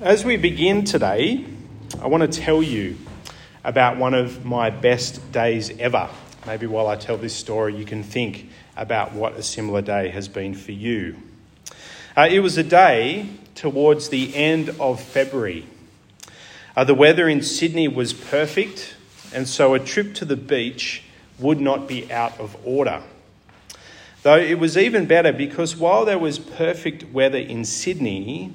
As we begin today, I want to tell you about one of my best days ever. Maybe while I tell this story, you can think about what a similar day has been for you. Uh, it was a day towards the end of February. Uh, the weather in Sydney was perfect, and so a trip to the beach would not be out of order. Though it was even better because while there was perfect weather in Sydney,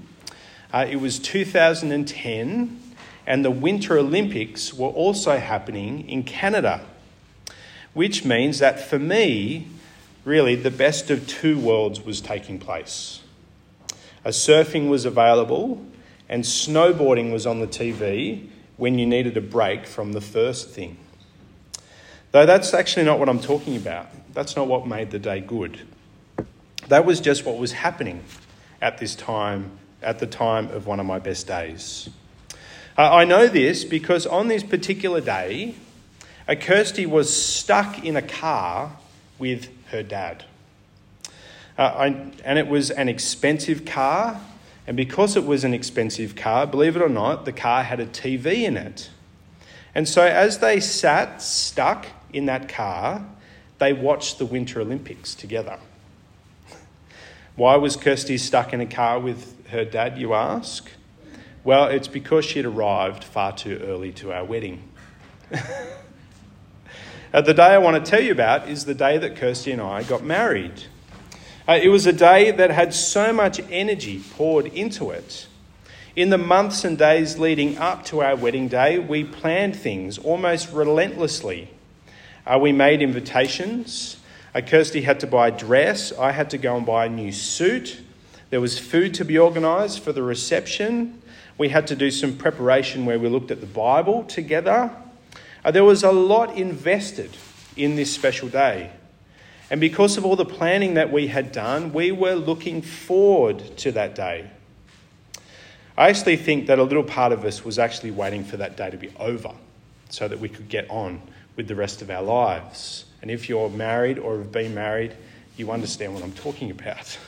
uh, it was 2010, and the Winter Olympics were also happening in Canada, which means that for me, really, the best of two worlds was taking place. A surfing was available, and snowboarding was on the TV when you needed a break from the first thing. Though that's actually not what I'm talking about. That's not what made the day good. That was just what was happening at this time at the time of one of my best days. Uh, I know this because on this particular day, Kirsty was stuck in a car with her dad. Uh, I, and it was an expensive car, and because it was an expensive car, believe it or not, the car had a TV in it. And so as they sat stuck in that car, they watched the Winter Olympics together. Why was Kirsty stuck in a car with her dad, you ask? Well, it's because she'd arrived far too early to our wedding. uh, the day I want to tell you about is the day that Kirsty and I got married. Uh, it was a day that had so much energy poured into it. In the months and days leading up to our wedding day, we planned things almost relentlessly. Uh, we made invitations. Uh, Kirsty had to buy a dress. I had to go and buy a new suit. There was food to be organised for the reception. We had to do some preparation where we looked at the Bible together. Uh, there was a lot invested in this special day. And because of all the planning that we had done, we were looking forward to that day. I actually think that a little part of us was actually waiting for that day to be over so that we could get on with the rest of our lives. And if you're married or have been married, you understand what I'm talking about.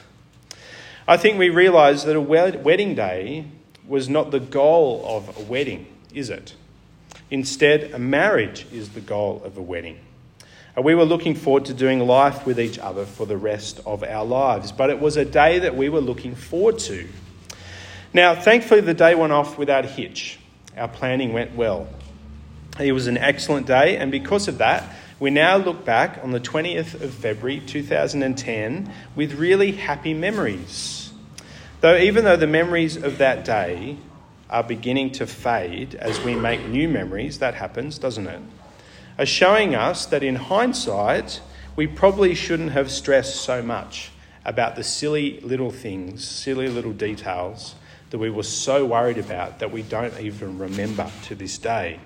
I think we realise that a wedding day was not the goal of a wedding, is it? Instead, a marriage is the goal of a wedding. We were looking forward to doing life with each other for the rest of our lives, but it was a day that we were looking forward to. Now, thankfully, the day went off without a hitch. Our planning went well. It was an excellent day, and because of that, we now look back on the 20th of February 2010 with really happy memories. Though, even though the memories of that day are beginning to fade as we make new memories, that happens, doesn't it? Are showing us that in hindsight, we probably shouldn't have stressed so much about the silly little things, silly little details that we were so worried about that we don't even remember to this day.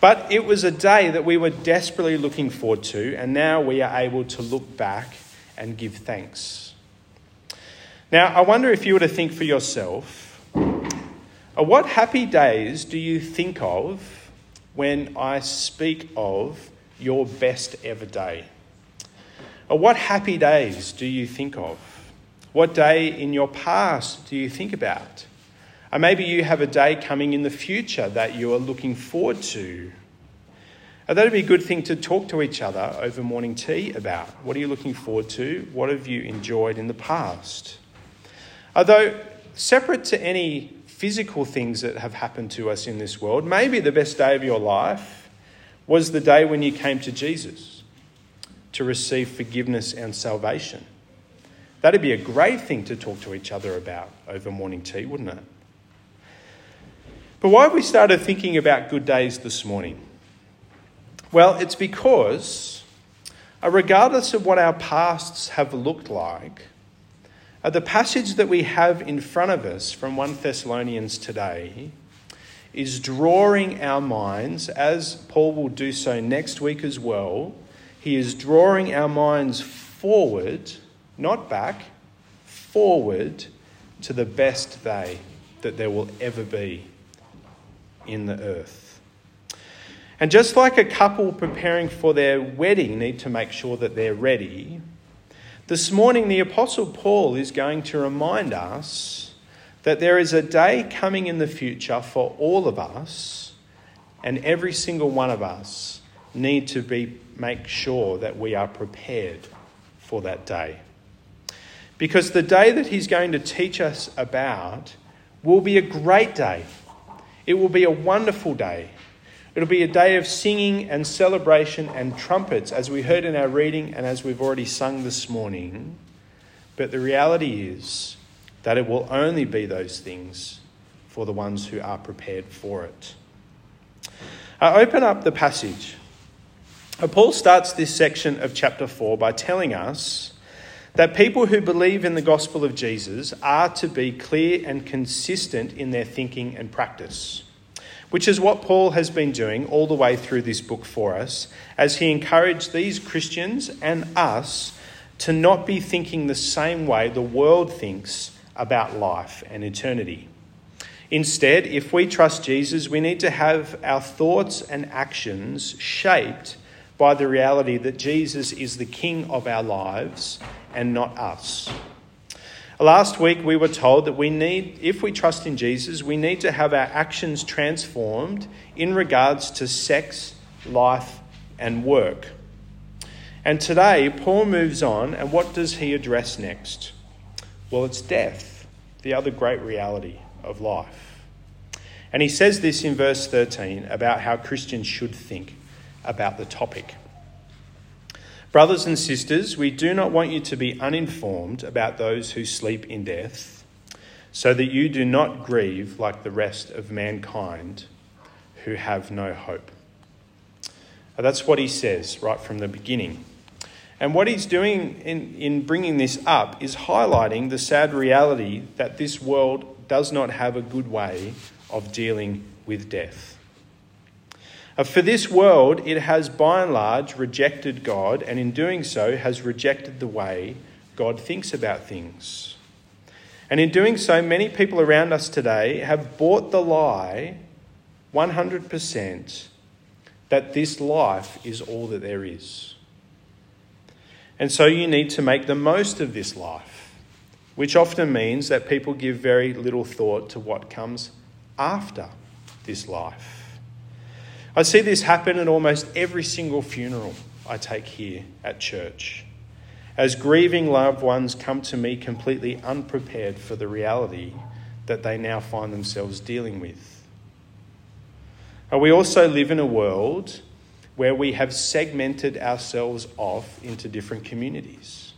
But it was a day that we were desperately looking forward to, and now we are able to look back and give thanks. Now, I wonder if you were to think for yourself, uh, what happy days do you think of when I speak of your best ever day? Uh, what happy days do you think of? What day in your past do you think about? Or maybe you have a day coming in the future that you are looking forward to. Or that'd be a good thing to talk to each other over morning tea about. What are you looking forward to? What have you enjoyed in the past? Although, separate to any physical things that have happened to us in this world, maybe the best day of your life was the day when you came to Jesus to receive forgiveness and salvation. That'd be a great thing to talk to each other about over morning tea, wouldn't it? But why have we started thinking about good days this morning? Well, it's because, uh, regardless of what our pasts have looked like, uh, the passage that we have in front of us from 1 Thessalonians today is drawing our minds, as Paul will do so next week as well, he is drawing our minds forward, not back, forward to the best day that there will ever be in the earth. And just like a couple preparing for their wedding need to make sure that they're ready, this morning the Apostle Paul is going to remind us that there is a day coming in the future for all of us, and every single one of us need to be make sure that we are prepared for that day. Because the day that he's going to teach us about will be a great day. It will be a wonderful day. It'll be a day of singing and celebration and trumpets, as we heard in our reading and as we've already sung this morning. But the reality is that it will only be those things for the ones who are prepared for it. I open up the passage. Uh, Paul starts this section of chapter 4 by telling us that people who believe in the gospel of Jesus are to be clear and consistent in their thinking and practice, which is what Paul has been doing all the way through this book for us as he encouraged these Christians and us to not be thinking the same way the world thinks about life and eternity. Instead, if we trust Jesus, we need to have our thoughts and actions shaped by the reality that Jesus is the King of our lives and not us. Last week, we were told that we need, if we trust in Jesus, we need to have our actions transformed in regards to sex, life, and work. And today, Paul moves on, and what does he address next? Well, it's death, the other great reality of life. And he says this in verse 13 about how Christians should think about the topic. Brothers and sisters, we do not want you to be uninformed about those who sleep in death, so that you do not grieve like the rest of mankind who have no hope. Now, that's what he says right from the beginning. And what he's doing in, in bringing this up is highlighting the sad reality that this world does not have a good way of dealing with death. Uh, for this world, it has by and large rejected God, and in doing so, has rejected the way God thinks about things. And in doing so, many people around us today have bought the lie 100% that this life is all that there is. And so you need to make the most of this life, which often means that people give very little thought to what comes after this life. I see this happen at almost every single funeral I take here at church. As grieving loved ones come to me completely unprepared for the reality that they now find themselves dealing with. And we also live in a world where we have segmented ourselves off into different communities.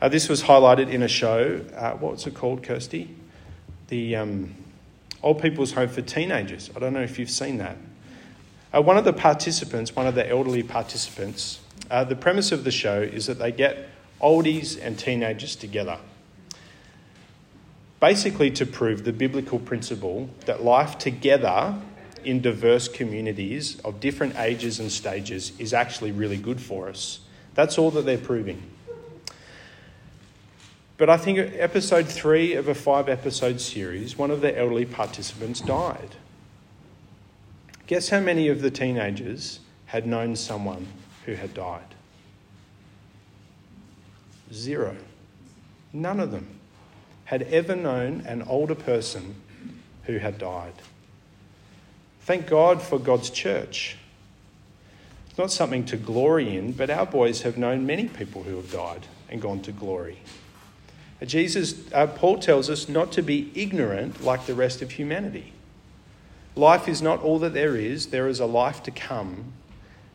Uh, this was highlighted in a show. Uh, what's it called, Kirsty? The um, Old People's Home for Teenagers. I don't know if you've seen that. Uh, one of the participants, one of the elderly participants, uh, the premise of the show is that they get oldies and teenagers together. Basically, to prove the biblical principle that life together in diverse communities of different ages and stages is actually really good for us. That's all that they're proving. But I think episode three of a five episode series, one of the elderly participants died. Guess how many of the teenagers had known someone who had died? Zero. None of them had ever known an older person who had died. Thank God for God's church. It's not something to glory in, but our boys have known many people who have died and gone to glory. Jesus, uh, Paul tells us not to be ignorant like the rest of humanity. Life is not all that there is, there is a life to come.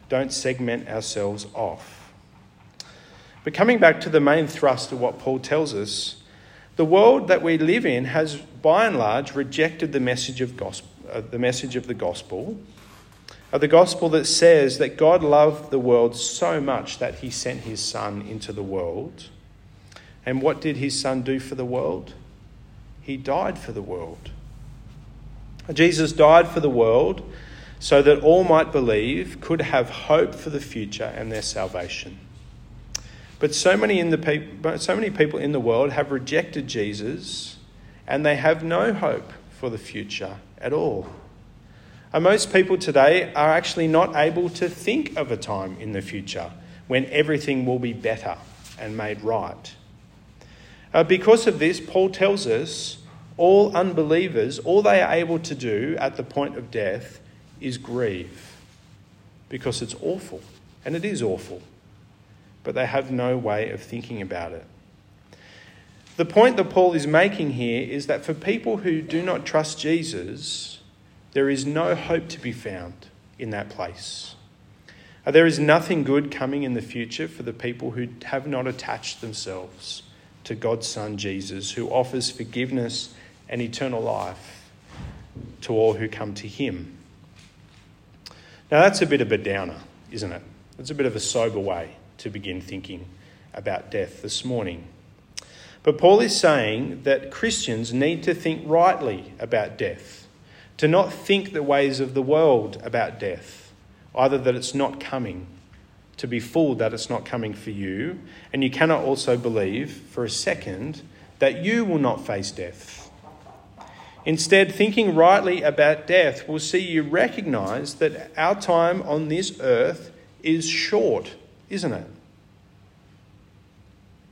Don't segment ourselves off. But coming back to the main thrust of what Paul tells us, the world that we live in has by and large rejected the message of gospel, uh, the message of the gospel, uh, the gospel that says that God loved the world so much that he sent his son into the world. And what did his son do for the world? He died for the world. Jesus died for the world so that all might believe, could have hope for the future and their salvation. But so many, in the pe- so many people in the world have rejected Jesus and they have no hope for the future at all. And most people today are actually not able to think of a time in the future when everything will be better and made right. Uh, because of this, Paul tells us all unbelievers, all they are able to do at the point of death is grieve because it's awful. And it is awful. But they have no way of thinking about it. The point that Paul is making here is that for people who do not trust Jesus, there is no hope to be found in that place. Uh, there is nothing good coming in the future for the people who have not attached themselves to God's Son Jesus, who offers forgiveness and eternal life to all who come to Him. Now, that's a bit of a downer, isn't it? It's a bit of a sober way to begin thinking about death this morning. But Paul is saying that Christians need to think rightly about death, to not think the ways of the world about death, either that it's not coming, to be fooled that it's not coming for you, and you cannot also believe for a second that you will not face death. Instead, thinking rightly about death will see you recognize that our time on this earth is short, isn't it?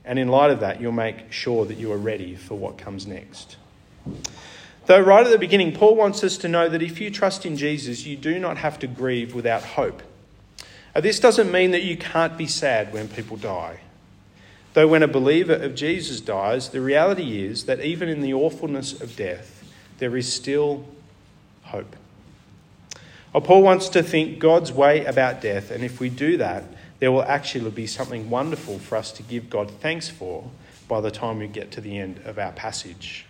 And in light of that, you'll make sure that you are ready for what comes next. Though, right at the beginning, Paul wants us to know that if you trust in Jesus, you do not have to grieve without hope. Now, this doesn't mean that you can't be sad when people die. Though, when a believer of Jesus dies, the reality is that even in the awfulness of death, there is still hope. Well, Paul wants to think God's way about death, and if we do that, there will actually be something wonderful for us to give God thanks for by the time we get to the end of our passage.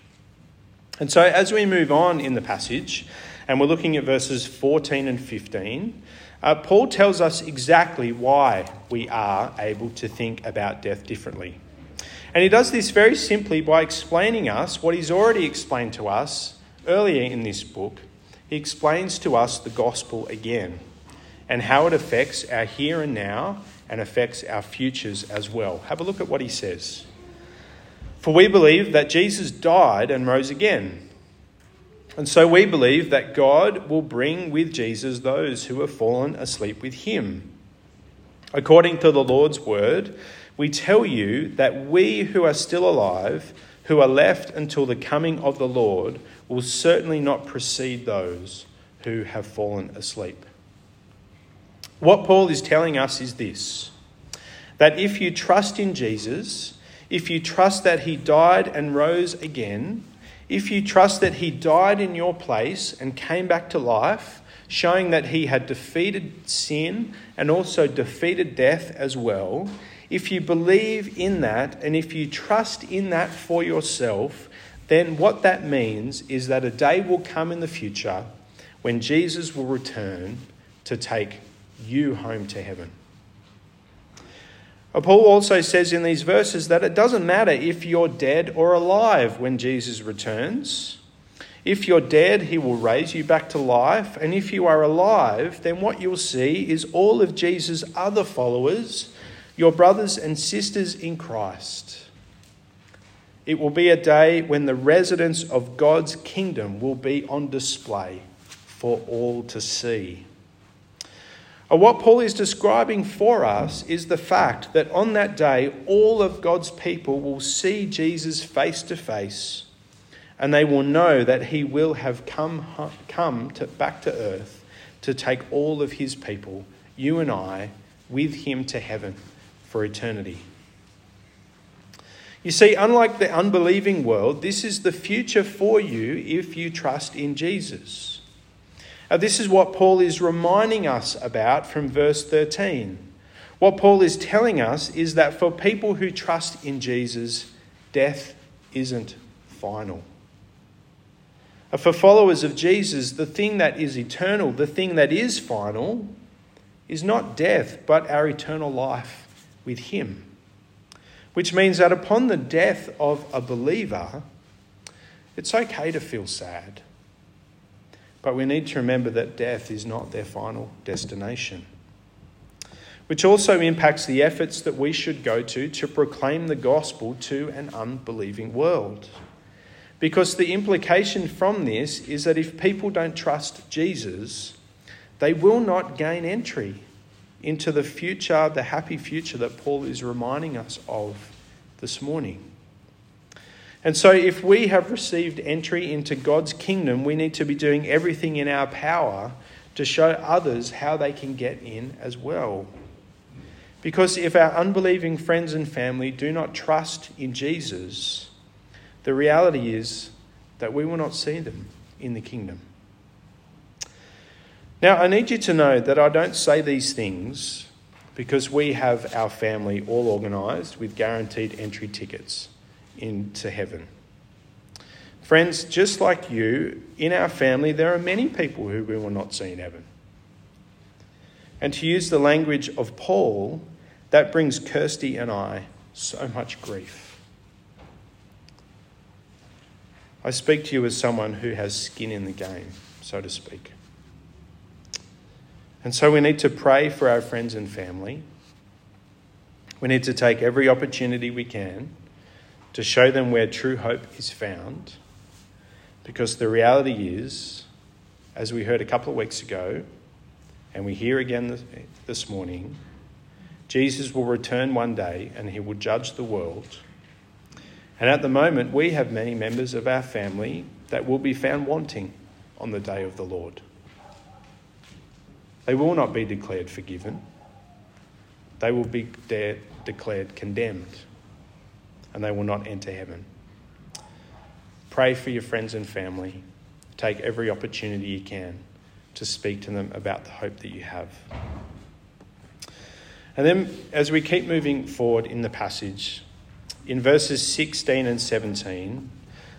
And so, as we move on in the passage, and we're looking at verses 14 and 15, uh, Paul tells us exactly why we are able to think about death differently. And he does this very simply by explaining us what he's already explained to us earlier in this book. He explains to us the gospel again and how it affects our here and now and affects our futures as well. Have a look at what he says. For we believe that Jesus died and rose again. And so we believe that God will bring with Jesus those who have fallen asleep with him. According to the Lord's word, we tell you that we who are still alive, who are left until the coming of the Lord, will certainly not precede those who have fallen asleep. What Paul is telling us is this that if you trust in Jesus, if you trust that he died and rose again, if you trust that he died in your place and came back to life, showing that he had defeated sin and also defeated death as well, if you believe in that and if you trust in that for yourself, then what that means is that a day will come in the future when Jesus will return to take you home to heaven. Paul also says in these verses that it doesn't matter if you're dead or alive when Jesus returns. If you're dead, he will raise you back to life. And if you are alive, then what you'll see is all of Jesus' other followers, your brothers and sisters in Christ. It will be a day when the residents of God's kingdom will be on display for all to see. And what Paul is describing for us is the fact that on that day, all of God's people will see Jesus face to face, and they will know that he will have come, come to, back to earth to take all of his people, you and I, with him to heaven for eternity. You see, unlike the unbelieving world, this is the future for you if you trust in Jesus. Now, this is what Paul is reminding us about from verse 13. What Paul is telling us is that for people who trust in Jesus, death isn't final. For followers of Jesus, the thing that is eternal, the thing that is final, is not death, but our eternal life with Him. Which means that upon the death of a believer, it's okay to feel sad. But we need to remember that death is not their final destination. Which also impacts the efforts that we should go to to proclaim the gospel to an unbelieving world. Because the implication from this is that if people don't trust Jesus, they will not gain entry into the future, the happy future that Paul is reminding us of this morning. And so, if we have received entry into God's kingdom, we need to be doing everything in our power to show others how they can get in as well. Because if our unbelieving friends and family do not trust in Jesus, the reality is that we will not see them in the kingdom. Now, I need you to know that I don't say these things because we have our family all organised with guaranteed entry tickets into heaven. Friends, just like you, in our family, there are many people who we will not see in heaven. And to use the language of Paul, that brings Kirsty and I so much grief. I speak to you as someone who has skin in the game, so to speak. And so we need to pray for our friends and family. We need to take every opportunity we can to show them where true hope is found. Because the reality is, as we heard a couple of weeks ago, and we hear again this morning, Jesus will return one day and he will judge the world. And at the moment, we have many members of our family that will be found wanting on the day of the Lord. They will not be declared forgiven, they will be de- declared condemned, and they will not enter heaven. Pray for your friends and family. Take every opportunity you can to speak to them about the hope that you have. And then, as we keep moving forward in the passage, in verses 16 and 17,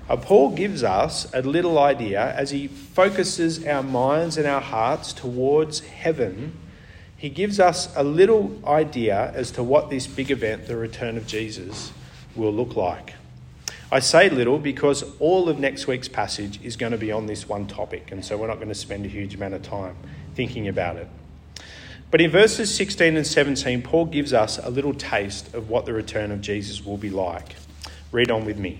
uh, Paul gives us a little idea as he focuses our minds and our hearts towards heaven. He gives us a little idea as to what this big event, the return of Jesus, will look like. I say little because all of next week's passage is going to be on this one topic, and so we're not going to spend a huge amount of time thinking about it. But in verses 16 and 17, Paul gives us a little taste of what the return of Jesus will be like. Read on with me.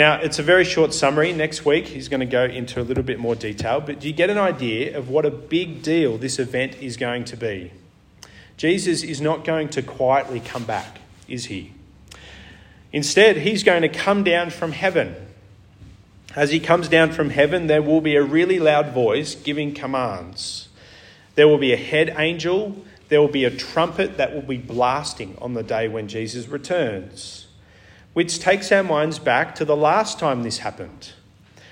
Now, it's a very short summary. Next week, he's going to go into a little bit more detail, but do you get an idea of what a big deal this event is going to be? Jesus is not going to quietly come back, is he? Instead, he's going to come down from heaven. As he comes down from heaven, there will be a really loud voice giving commands. There will be a head angel. There will be a trumpet that will be blasting on the day when Jesus returns which takes our minds back to the last time this happened.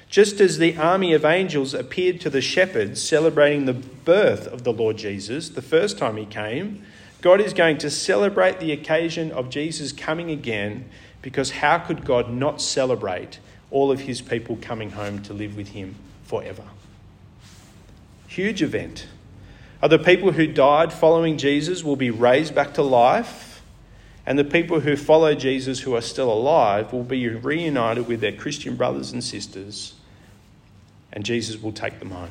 Just as the army of angels appeared to the shepherds celebrating the birth of the Lord Jesus the first time he came, God is going to celebrate the occasion of Jesus coming again because how could God not celebrate all of his people coming home to live with him forever? Huge event. Other people who died following Jesus will be raised back to life and the people who follow Jesus who are still alive will be reunited with their Christian brothers and sisters, and Jesus will take them home.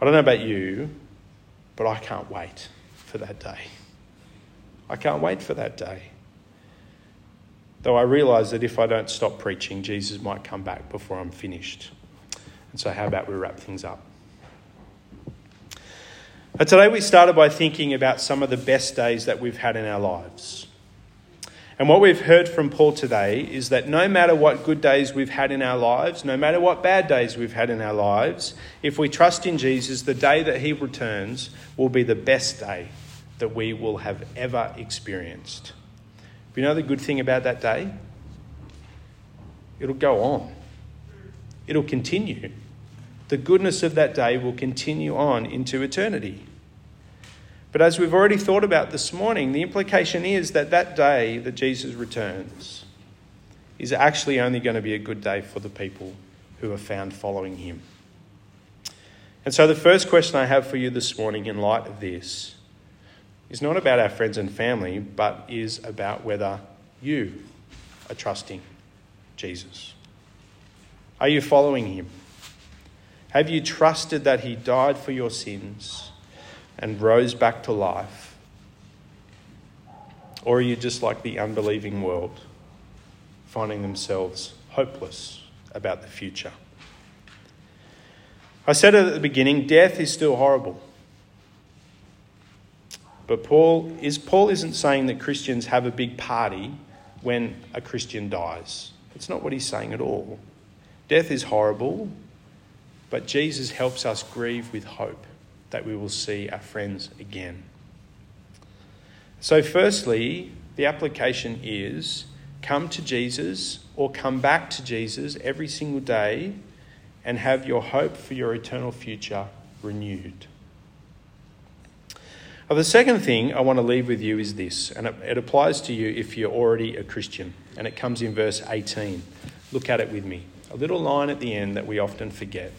I don't know about you, but I can't wait for that day. I can't wait for that day. Though I realise that if I don't stop preaching, Jesus might come back before I'm finished. And so, how about we wrap things up? But today we started by thinking about some of the best days that we've had in our lives. And what we've heard from Paul today is that no matter what good days we've had in our lives, no matter what bad days we've had in our lives, if we trust in Jesus, the day that he returns will be the best day that we will have ever experienced. You know the good thing about that day? It'll go on, it'll continue. The goodness of that day will continue on into eternity. But as we've already thought about this morning, the implication is that that day that Jesus returns is actually only going to be a good day for the people who are found following him. And so, the first question I have for you this morning, in light of this, is not about our friends and family, but is about whether you are trusting Jesus. Are you following him? Have you trusted that he died for your sins and rose back to life? Or are you just like the unbelieving world, finding themselves hopeless about the future? I said at the beginning, death is still horrible. But Paul is Paul isn't saying that Christians have a big party when a Christian dies. It's not what he's saying at all. Death is horrible, but Jesus helps us grieve with hope that we will see our friends again. So, firstly, the application is come to Jesus or come back to Jesus every single day and have your hope for your eternal future renewed. Now, the second thing I want to leave with you is this, and it, it applies to you if you're already a Christian, and it comes in verse 18. Look at it with me. A little line at the end that we often forget.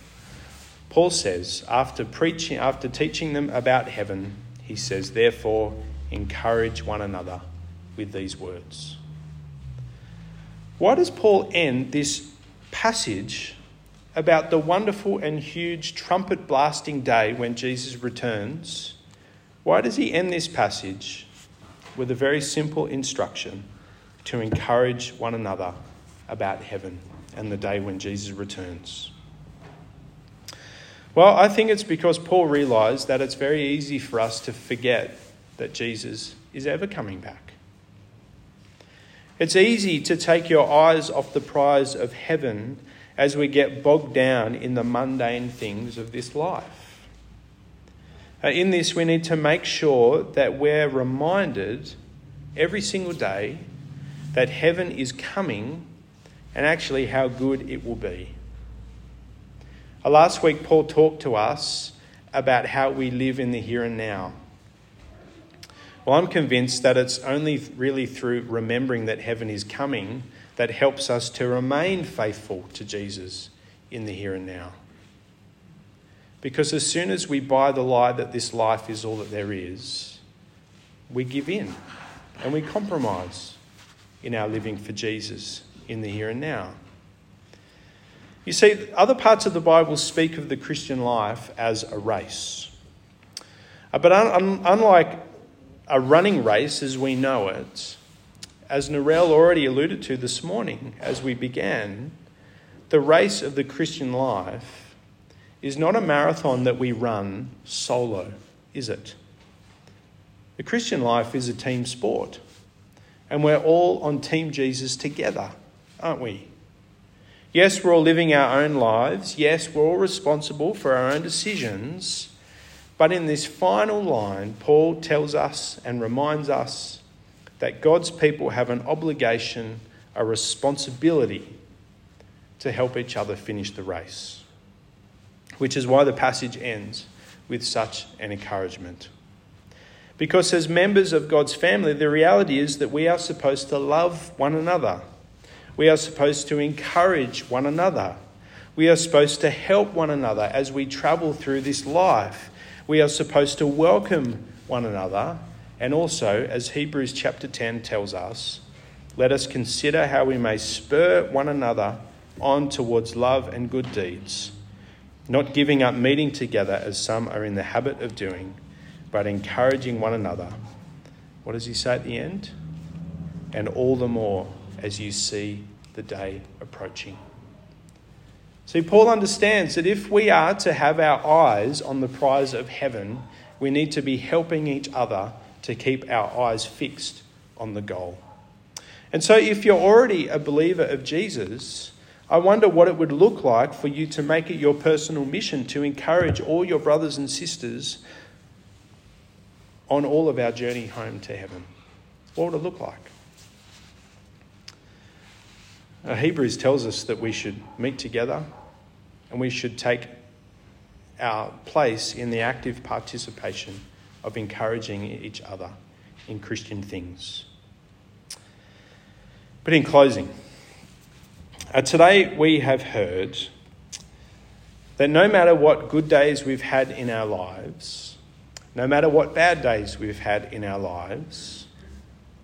Paul says, after preaching, after teaching them about heaven, he says, therefore, encourage one another with these words. Why does Paul end this passage about the wonderful and huge trumpet blasting day when Jesus returns? Why does he end this passage with a very simple instruction to encourage one another about heaven and the day when Jesus returns? Well, I think it's because Paul realised that it's very easy for us to forget that Jesus is ever coming back. It's easy to take your eyes off the prize of heaven as we get bogged down in the mundane things of this life. Uh, in this, we need to make sure that we're reminded every single day that heaven is coming and actually how good it will be. Uh, last week, Paul talked to us about how we live in the here and now. Well, I'm convinced that it's only really through remembering that heaven is coming that helps us to remain faithful to Jesus in the here and now. Because as soon as we buy the lie that this life is all that there is, we give in and we compromise in our living for Jesus in the here and now. You see, other parts of the Bible speak of the Christian life as a race. Uh, but un- unlike a running race as we know it, as Narelle already alluded to this morning as we began, the race of the Christian life is not a marathon that we run solo, is it? The Christian life is a team sport, and we're all on Team Jesus together, aren't we? Yes, we're all living our own lives. Yes, we're all responsible for our own decisions. But in this final line, Paul tells us and reminds us that God's people have an obligation, a responsibility to help each other finish the race. Which is why the passage ends with such an encouragement. Because as members of God's family, the reality is that we are supposed to love one another. We are supposed to encourage one another. We are supposed to help one another as we travel through this life. We are supposed to welcome one another. And also, as Hebrews chapter 10 tells us, let us consider how we may spur one another on towards love and good deeds, not giving up meeting together as some are in the habit of doing, but encouraging one another. What does he say at the end? And all the more as you see the day approaching. See, Paul understands that if we are to have our eyes on the prize of heaven, we need to be helping each other to keep our eyes fixed on the goal. And so, if you're already a believer of Jesus, I wonder what it would look like for you to make it your personal mission to encourage all your brothers and sisters on all of our journey home to heaven. What would it look like? Uh, Hebrews tells us that we should meet together and we should take our place in the active participation of encouraging each other in Christian things. But in closing, uh, today we have heard that no matter what good days we've had in our lives, no matter what bad days we've had in our lives,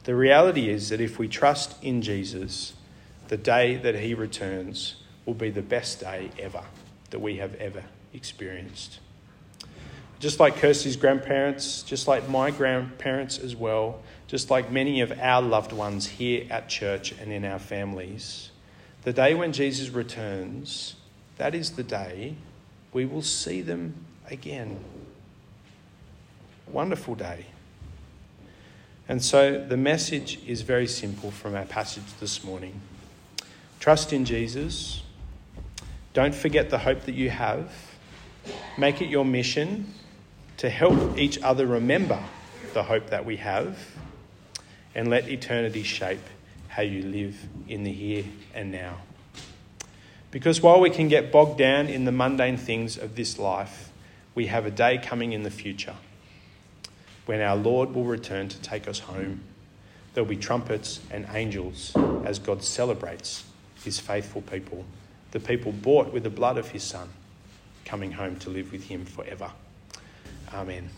the reality is that if we trust in Jesus, the day that he returns will be the best day ever that we have ever experienced. Just like Kirsty's grandparents, just like my grandparents as well, just like many of our loved ones here at church and in our families, the day when Jesus returns, that is the day we will see them again. Wonderful day. And so the message is very simple from our passage this morning. Trust in Jesus. Don't forget the hope that you have. Make it your mission to help each other remember the hope that we have. And let eternity shape how you live in the here and now. Because while we can get bogged down in the mundane things of this life, we have a day coming in the future when our Lord will return to take us home. There'll be trumpets and angels as God celebrates his faithful people, the people bought with the blood of his Son, coming home to live with him forever. Amen.